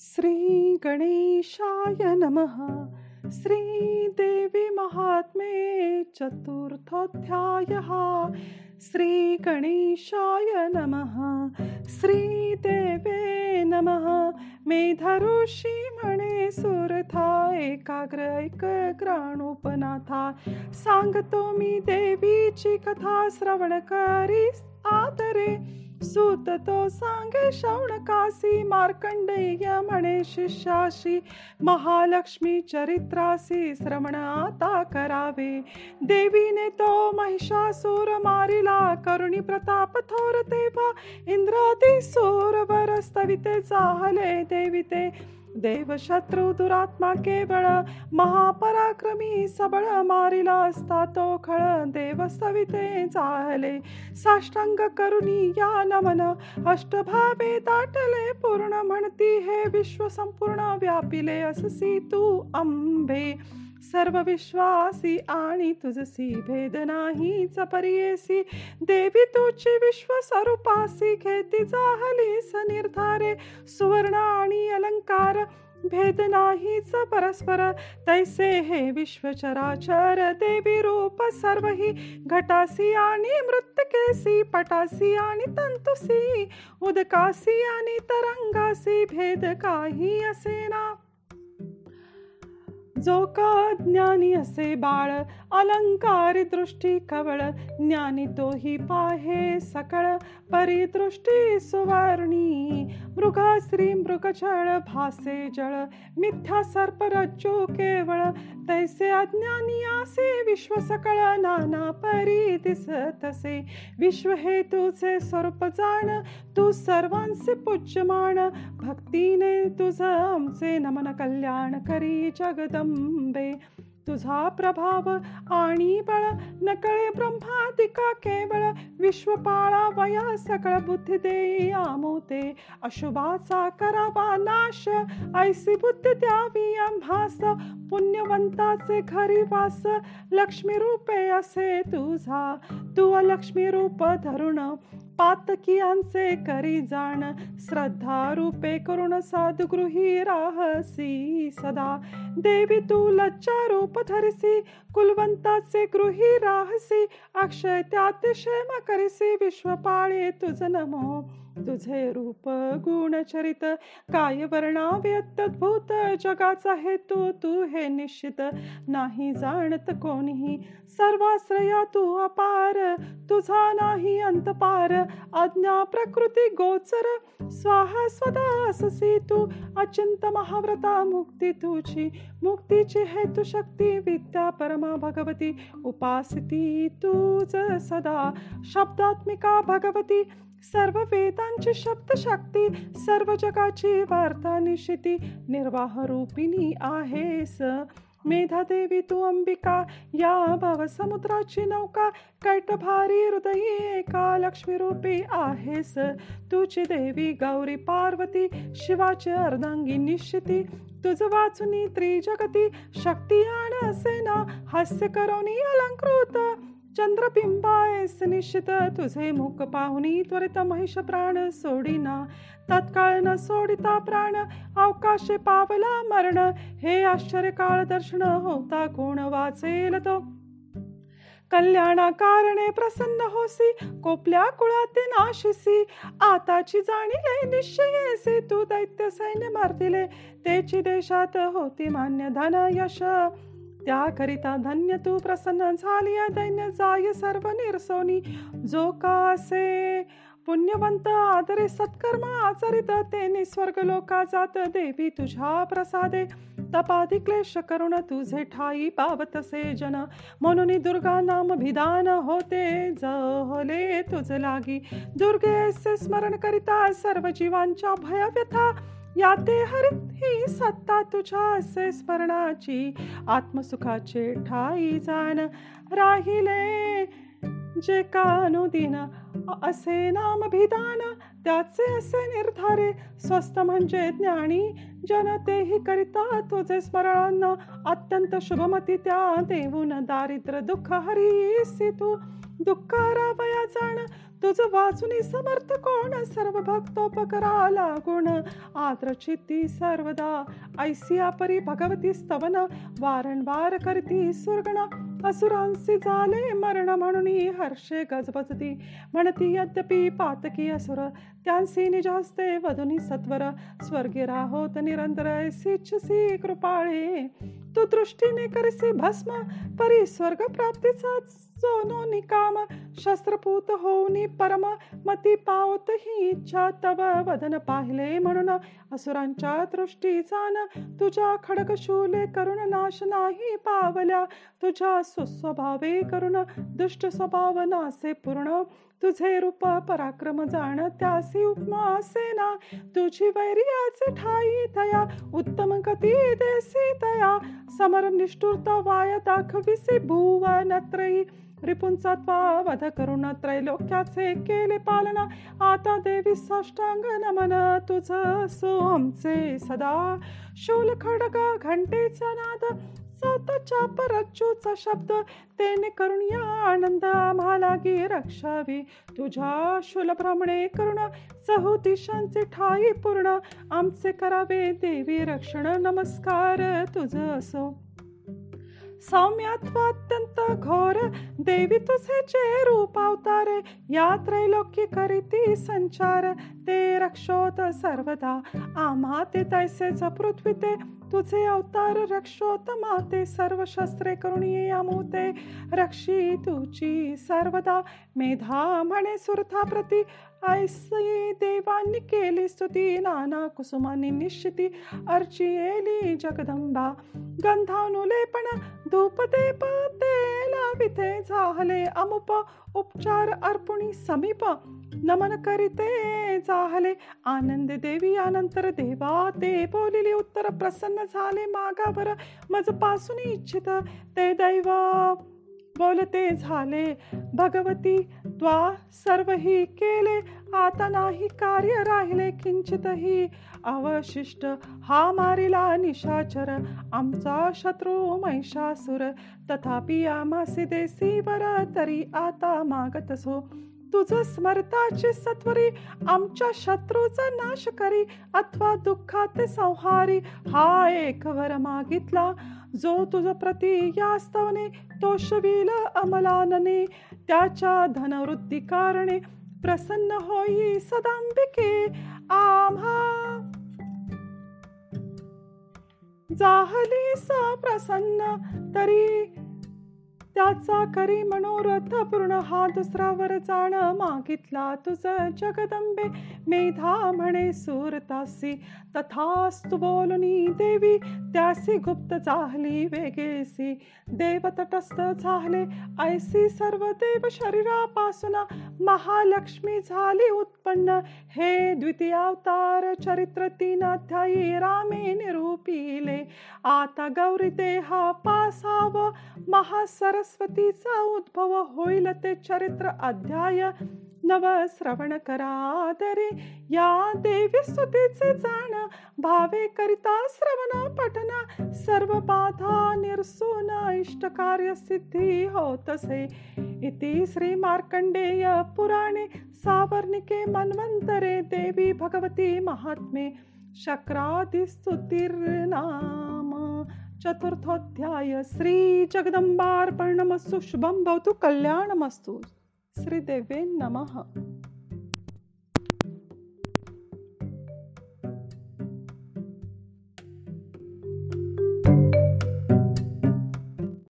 श्री गणेशाय नमः। श्रीदेवी महात्मे चतुर्थोऽध्यायः। श्रीगणेशाय नमः। श्रीदेवे नमः। मेधऋषी म्हणे सुरथा एकाग्र ऐक ग्राणोपनाथा सांगतो मी देवीची कथा श्रवण करीस आदरे। सूत तो सांगे शौणकासी मार्कंडेय म्हणे शिष्याशी महालक्ष्मी चरित्रासी श्रवण आता करावे। देवीने तो महिषासूर मारिला करुणी प्रताप थोर तेव्हा इंद्रादी सूर बरस्तविते चाहले देविते ते देवशत्रु दुरात्मा केवळ महापराक्रमी सबळ मारिला असता तो खळ देव सविते चाहले. साष्टांग करुणी या नमन अष्टभावे ताटले पूर्ण म्हणती हे विश्व संपूर्ण व्यापिले अससी तू अंबे. सर्व विश्वासी आणि तुझसी भेद नाही चपरियेसी देवी तुझी विश्व स्वरूपासी घेती जाहली सनिर्धारे सुवर्ण आणि अलंकार भेद नाहीच परस्पर तैसे हे विश्वचराचर देवी रूप सर्वही. घटासी आणि मृत्यकेसी पटासी आणि तंतुसी. उदकासी आणि तरंगासी भेद काही असेना जो का ज्ञानी असे बाळ अलंकार दृष्टी कवळ ज्ञानी तोही पाहे सकळ परिदृष्टी सुवर्णी. मृगाश्री मृगचळ भासे जळ मिथ्या सर्परज्जो केवळ तैसे अज्ञानी आसे विश्व सकळ नाना परी दिसतसे विश्व हे तुझे स्वरूप जाण तू सर्वांचे पूज्यमान भक्तीने तुझ आमचे नमन कल्याण करी जगदंबे. तुझा प्रभाव आणि बळ. नकळे ब्रह्मादिका केवळ विश्वपाळा वया सकळ बुद्धी दे आमोते अशुभाचा करावा नाश. ऐसी बुद्ध द्यावी आम्हास पुण्यवंताचे घरी वास. लक्ष्मी रूपे असे तुझा. तू लक्ष्मी रूप धरुण. पातकियांचे करी जाण श्रद्धा रूपे करुण साधुगृही राहसी सदा. देवी तू लच्चा रूप धरसी कुलवंताचे गृही राहसी अक्षय त्यातिशय करिसी विश्वपाळे तुझ नमो. तुझे रूप गुणचरित काय वर्णा व्यत्यद्भूत जगाचा हेतू तू हे निश्चित. नाही जाणत कोणीही सर्वाश्रया तू अपार तुझा नाही अंतपार. आज्ञा प्रकृती गोचर स्वाहा स्वदाससी तू. अचिंत महाव्रता मुक्ती तुझी. मुक्तीची हेतू शक्ती विद्या परमा भगवती. उपासिती तूच सदा. शब्दात्मिका भगवती. सर्व वेदांची शब्द शक्ती सर्व जगाची वार्ता निशिती निर्वाह रूपिणी आहेस. मेधादेवी तू अंबिका या भवसमुद्राची नौका कैटभारी हृदयी एका लक्ष्मी रूपी आहेस. तुझी देवी गौरी पार्वती शिवाची अर्धांगी निश्चिती तुझ वाचुनी त्रिजगती शक्ती आण असेना हास्य करोनी अलंकृत. चंद्रबिंबायस निश्चित तुझे मुख पाहुनी त्वरित महिष प्राण सोडिना. तत्काळ न सोडिता प्राण अवकाशे पावला मरण. हे आश्चर्य काळ दर्शन होता कोण वाचेल तो? कल्याणा कारणे प्रसन्न होसी कोपल्या कुळाते नाशिसी. आताची जाणीले निश्चयेसी तू दैत्य सैन्य मारतिले. तेची देशात होती मान्य धन यश. त्याकरिता धन्य तू प्रसन्न झाली दैन्य जाय सर्व निरसोनी. जो कासे पुण्यवंत आदरे सत्कर्म आचरित ते स्वर्ग लोका जात देवी तुझ्या प्रसादे. तपादी क्लेश करुण तुझे ठाई पावतसे जन. म्हणून दुर्गा नाम भिदान होते जहले तुझ लागी. दुर्गेचे स्मरण करिता सर्व जीवांच्या भयव्यथा. याते हरित ही सत्ता तुझ्या असे स्मरणाची. आत्मसुखाचे ठाई जाण राहिले. जे कानुदिन असे नामभिधान त्याचे असे निर्धारे स्वस्त म्हणजे ज्ञानी जनतेही करिता तुझे स्मरणांना अत्यंत शुभमती त्या देऊन दारिद्र दुःख हरीसी तू दुःख दुःखारावया जाण. तुझ वाचून समर्थ कोण? सर्व भक्तोपकरा लागुण आद्रचित्ती सर्वदा. ऐसिया परी भगवती स्तवन. वारंवार करती सुरगणा. असुरांसी झाले मरण म्हणून हर्षे गजबजती. म्हणती यद्यपि पातकी असुर त्यांसी निजास्ते वधुनी सत्वर स्वर्गी राहोत निरंतर ऐसीच्छसी कृपाळे. तू दृष्टीने करसी भस्म परी स्वर्ग प्राप्तीचा सोनो निकाम. शस्त्रपूत होऊनी परम मती पावत ही इच्छा तव वदन पाहिले म्हणून असुरांच्या दृष्टीचा तुझ्या खडक शूले करुण नाश नाही पावल्या. तुझ्या सुस्वभावे करुण दुष्ट स्वभाव नासे पूर्ण. तुझे रूप पराक्रम जाण त्यासी उपमा असे ना. तुझी वैर्याचे ठाई तया उत्तम गती देसी तया समर निष्ठुरता वाय दाखविसी भुवनत्रयी रिपुंचा वध करुण त्रैलोक्याचे केले पालना. आता देवी साष्टांग नमन तुझ सो आमचे सदा. शूल खडग घंटेचा नाद साताच्या परच्युचा शब्द तेने करून या आनंद आम्हाला गी रक्षावी. तुझ्या शुलभ्रमणे करुण दिशांचे ठाई पूर्ण. आमचे करावे देवी रक्षण नमस्कार तुझ असो. सौम्यात्वात्यंत घोर देवी तुझे रूप अवतार. या त्रैलोक्य करीती संचार ते रक्षोत सर्वदा. आम्हा ते तैसेच पृथ्वी ते तुझे अवतार रक्षोत्तमा ते सर्व शस्त्रे करुणीये अमूते अमुते रक्षी तुची सर्वदा. मेधा म्हणे सुरथा प्रती. ऐसी देवांनी केली स्तुती. नाना कुसुमानी निश्चिती. अर्चियेली जगदंबा. गंधानुलेपण धूप पाते लाविते झाले अमुप. उपचार अर्पुणी समीप. नमन करीते झाले आनंद देवी यानंतर देवा. ते बोलिले उत्तर प्रसन्न झाले मागा बर मजपासून इच्छित ते दैव बोलते झाले. भगवती त्वा सर्वही केले. आता नाही कार्य राहिले किंचितही. अवशिष्ट हा मारिला निशाचर. आमचा शत्रू महिषासुर. तथापि आमासी देसीवर तरी आता मागत सो तुझ स्मरताची सत्वरी आमच्या शत्रूचा नाश करी अथवा दुःखात संहारी. हा एक वर मागितला जो तुझ प्रती यास्तवने तोषविल अमलानने. त्याच्या धनवृत्ती कारणे प्रसन्न होई सदांबिके. आम्हा. जाहली सा प्रसन्न तरी त्याचा करी मनोरथ पूर्ण हा दुसरा वर जाण मागितला. तुझ जगदंबे मेधा म्हणे सुरतासी तथास्तु बोलनी देवी त्यासी गुप्त चाहली वेगेसी. देव तटस्थ झाले ऐसी सर्व देव शरीरापासून महालक्ष्मी झाली उत्पन्न. हे द्वितीयावतार चरित्र तीन अध्यायी रामे निरूपिले. आता गौरी देहा पासाव महासरस सरस्वतीचा उद्भव होईल ते चरित्र अध्याय नव श्रवण करादरे या देवी स्तुतीचे जाण भावे करिता श्रवण पठना सर्व बाधा निरसून इष्ट कार्य सिद्धी होतसे. इति श्री मार्कंडेय पुराणे सावर्णिके मन्वंतरे देवी भगवती महात्मे. शक्रादिस्तुतिर्नाम चतुर्थोध्याय श्री जगदंबार्पणमस्तु शुभम भवतु कल्याणमस्तु। श्रीदेवे नमः।